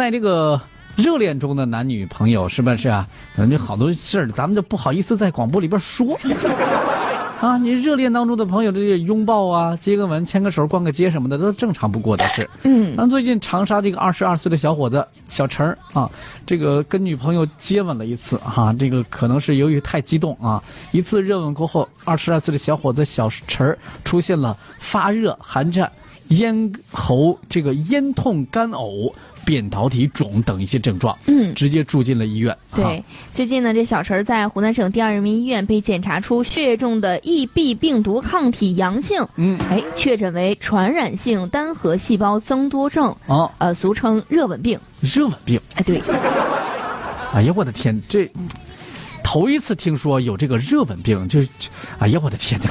在这个热恋中的男女朋友，是不是啊？咱这好多事儿，咱们就不好意思在广播里边说。啊，你热恋当中的朋友，这些拥抱啊、接个吻、牵个手、逛个街什么的，都正常不过的事。嗯，然后最近长沙这个二十二岁的小伙子小陈儿啊，这个跟女朋友接吻了一次哈、这个可能是由于太激动啊，一次热吻过后，二十二岁的小伙子小陈儿出现了发热、寒战、咽喉这个咽痛、干呕、扁桃体肿等一些症状，嗯直接住进了医院。对，最近呢，这小陈在湖南省第二人民医院被检查出血液中的 EB 病毒抗体阳性，嗯，哎，确诊为传染性单核细胞增多症，哦，呃，俗称热吻病。热吻病。哎，对，哎呀，我的天，这头一次听说有这个热吻病，就，就哎呀，我的天哪！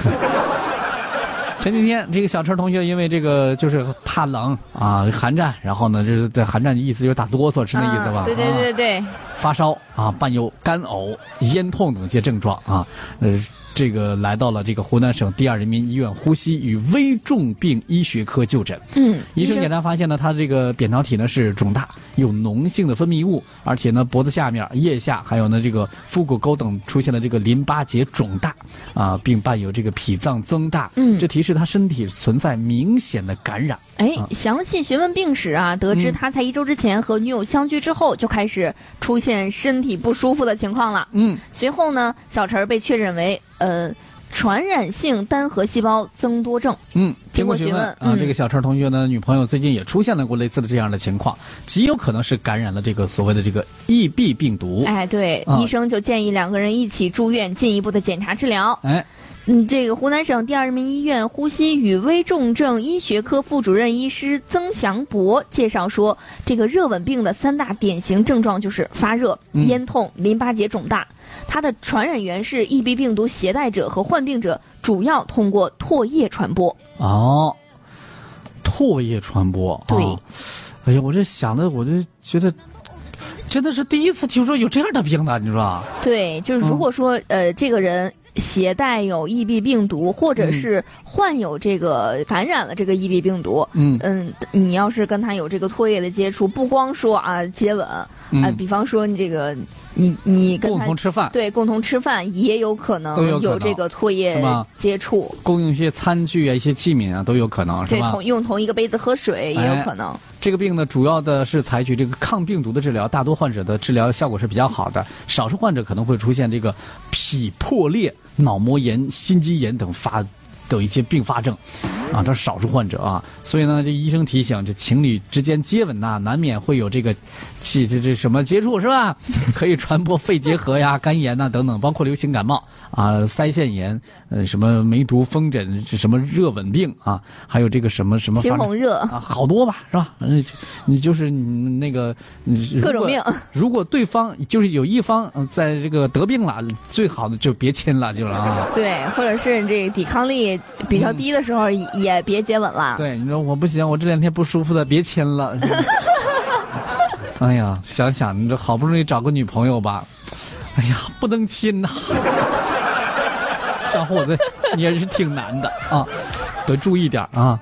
前几天，这个小陈同学因为这个就是怕冷啊，寒战，然后呢，就是在寒战的意思就是打哆嗦，是那意思吧？对对对对，发烧啊，伴有干呕、咽痛等一些症状啊，呃，这个来到了这个湖南省第二人民医院呼吸与危重病医学科就诊。嗯，医生检查发现呢，他这个扁桃体呢是肿大，有脓性的分泌物，而且呢脖子下面、腋下还有呢这个腹股沟等出现了这个淋巴结肿大，啊，并伴有这个脾脏增大，嗯这提示他身体存在明显的感染。哎，详细询问病史啊，得知嗯他在一周之前和女友相聚之后，就开始出现身体不舒服的情况了。嗯，随后呢，小陈儿被确诊为呃传染性单核细胞增多症。嗯，经过询问啊，嗯这个小陈同学呢，女朋友最近也出现了过类似的这样的情况，极有可能是感染了这个所谓的这个 EB 病毒。哎，对，啊医生就建议两个人一起住院，进一步的检查治疗。哎，嗯，这个湖南省第二人民医院呼吸与危重症医学科副主任医师曾祥博介绍说，这个热吻病的三大典型症状就是发热、嗯咽痛、淋巴结肿大。它的传染源是 EB 病毒携带者和患病者主要通过唾液传播。哦，唾液传播。对啊哎呀，我这想的，我就觉得真的是第一次听说有这样的病呢，你说？对，就是如果说、呃这个人携带有 EB 病毒，或者嗯。是患有这个感染了这个 EB 病毒，嗯。嗯，你要是跟他有这个唾液的接触，不光说啊接吻，啊、嗯比方说你这个你你跟他共同吃饭，对共同吃饭，也有可能有这个唾液接触，共用一些餐具啊、一些器皿啊，都有可能，是对吧？同用同一个杯子喝水也有哎可能。这个病呢，主要的是采取这个抗病毒的治疗，大多患者的治疗效果是比较好的，少数患者可能会出现这个脾破裂、脑膜炎、心肌炎等发的一些并发症，啊，这是少数患者啊。所以呢，这医生提醒，这情侣之间接吻呐、难免会有这个气这这什么接触是吧？可以传播肺结核呀、肝炎呐、等等，包括流行感冒啊、腮腺炎，呃，什么梅毒、风疹，这什么热吻病啊，还有这个什么什么猩红热，啊，好多吧，是吧？嗯，你就是你那个各种病如果对方就是有一方嗯在这个得病了，最好的就别亲了，就是啊。对，或者是这个抵抗力比较低的时候，也也别接吻了。对，你说我不行，我这两天不舒服的，别亲了。哎呀，想想你这好不容易找个女朋友吧，哎呀，不能亲呐、小伙子，你也是挺难的啊，得注意点啊。